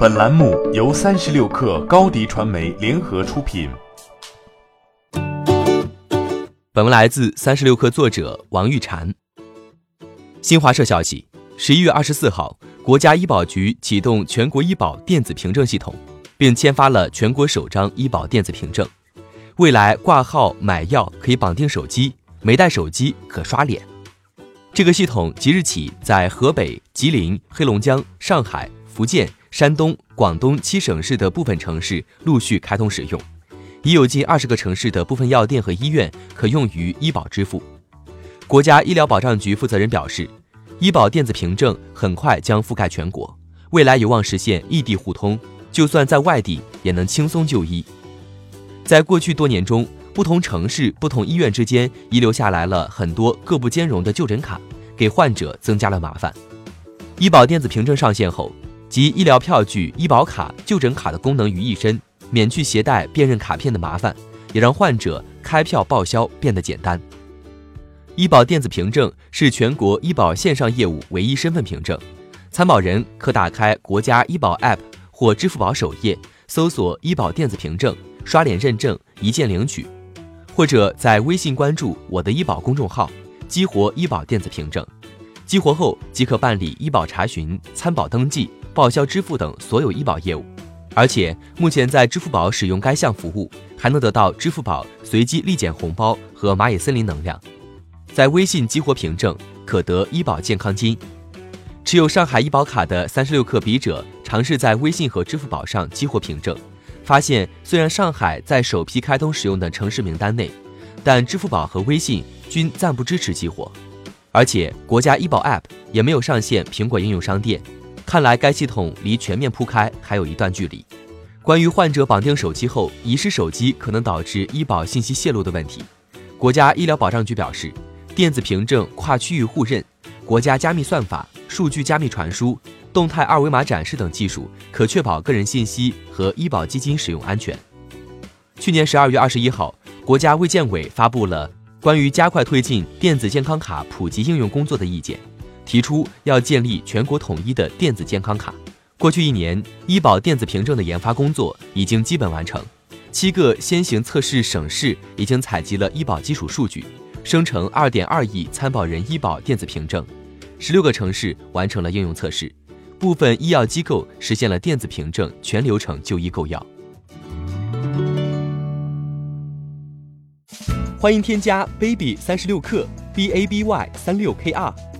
本栏目由三十六氪高低传媒联合出品。本文来自三十六氪作者王玉婵。新华社消息，十一月二十四号，国家医保局启动全国医保电子凭证系统，并签发了全国首张医保电子凭证。未来挂号买药可以绑定手机，没带手机可刷脸。这个系统即日起在河北、吉林、黑龙江、上海、福建。山东、广东七省市的部分城市陆续开通使用，已有近二十个城市的部分药店和医院可用于医保支付。国家医疗保障局负责人表示，医保电子凭证很快将覆盖全国，未来有望实现异地互通，就算在外地也能轻松就医。在过去多年中，不同城市、不同医院之间遗留下来了很多各不兼容的就诊卡，给患者增加了麻烦。医保电子凭证上线后。集医疗票据、医保卡、就诊卡的功能于一身，免去携带辨认卡片的麻烦，也让患者开票报销变得简单。医保电子凭证是全国医保线上业务唯一身份凭证，参保人可打开国家医保 App 或支付宝首页，搜索医保电子凭证，刷脸认证，一键领取；或者在微信关注我的医保公众号，激活医保电子凭证，激活后即可办理医保查询、参保登记。报销支付等所有医保业务，而且目前在支付宝使用该项服务，还能得到支付宝随机立减红包和蚂蚁森林能量。在微信激活凭证，可得医保健康金。持有上海医保卡的三十六氪笔者尝试在微信和支付宝上激活凭证，发现虽然上海在首批开通使用的城市名单内，但支付宝和微信均暂不支持激活，而且国家医保 App 也没有上线苹果应用商店。看来该系统离全面铺开还有一段距离。关于患者绑定手机后遗失手机可能导致医保信息泄露的问题，国家医疗保障局表示，电子凭证跨区域互认、国家加密算法、数据加密传输、动态二维码展示等技术，可确保个人信息和医保基金使用安全。去年十二月二十一号，国家卫健委发布了关于加快推进电子健康卡普及应用工作的意见。提出要建立全国统一的电子健康卡。过去一年，医保电子凭证的研发工作已经基本完成。七个先行测试省市已经采集了医保基础数据，生成二点二亿参保人医保电子凭证。十六个城市完成了应用测试，部分医药机构实现了电子凭证全流程就医购药。欢迎添加 baby 三十六克 b a b y 三六 k r。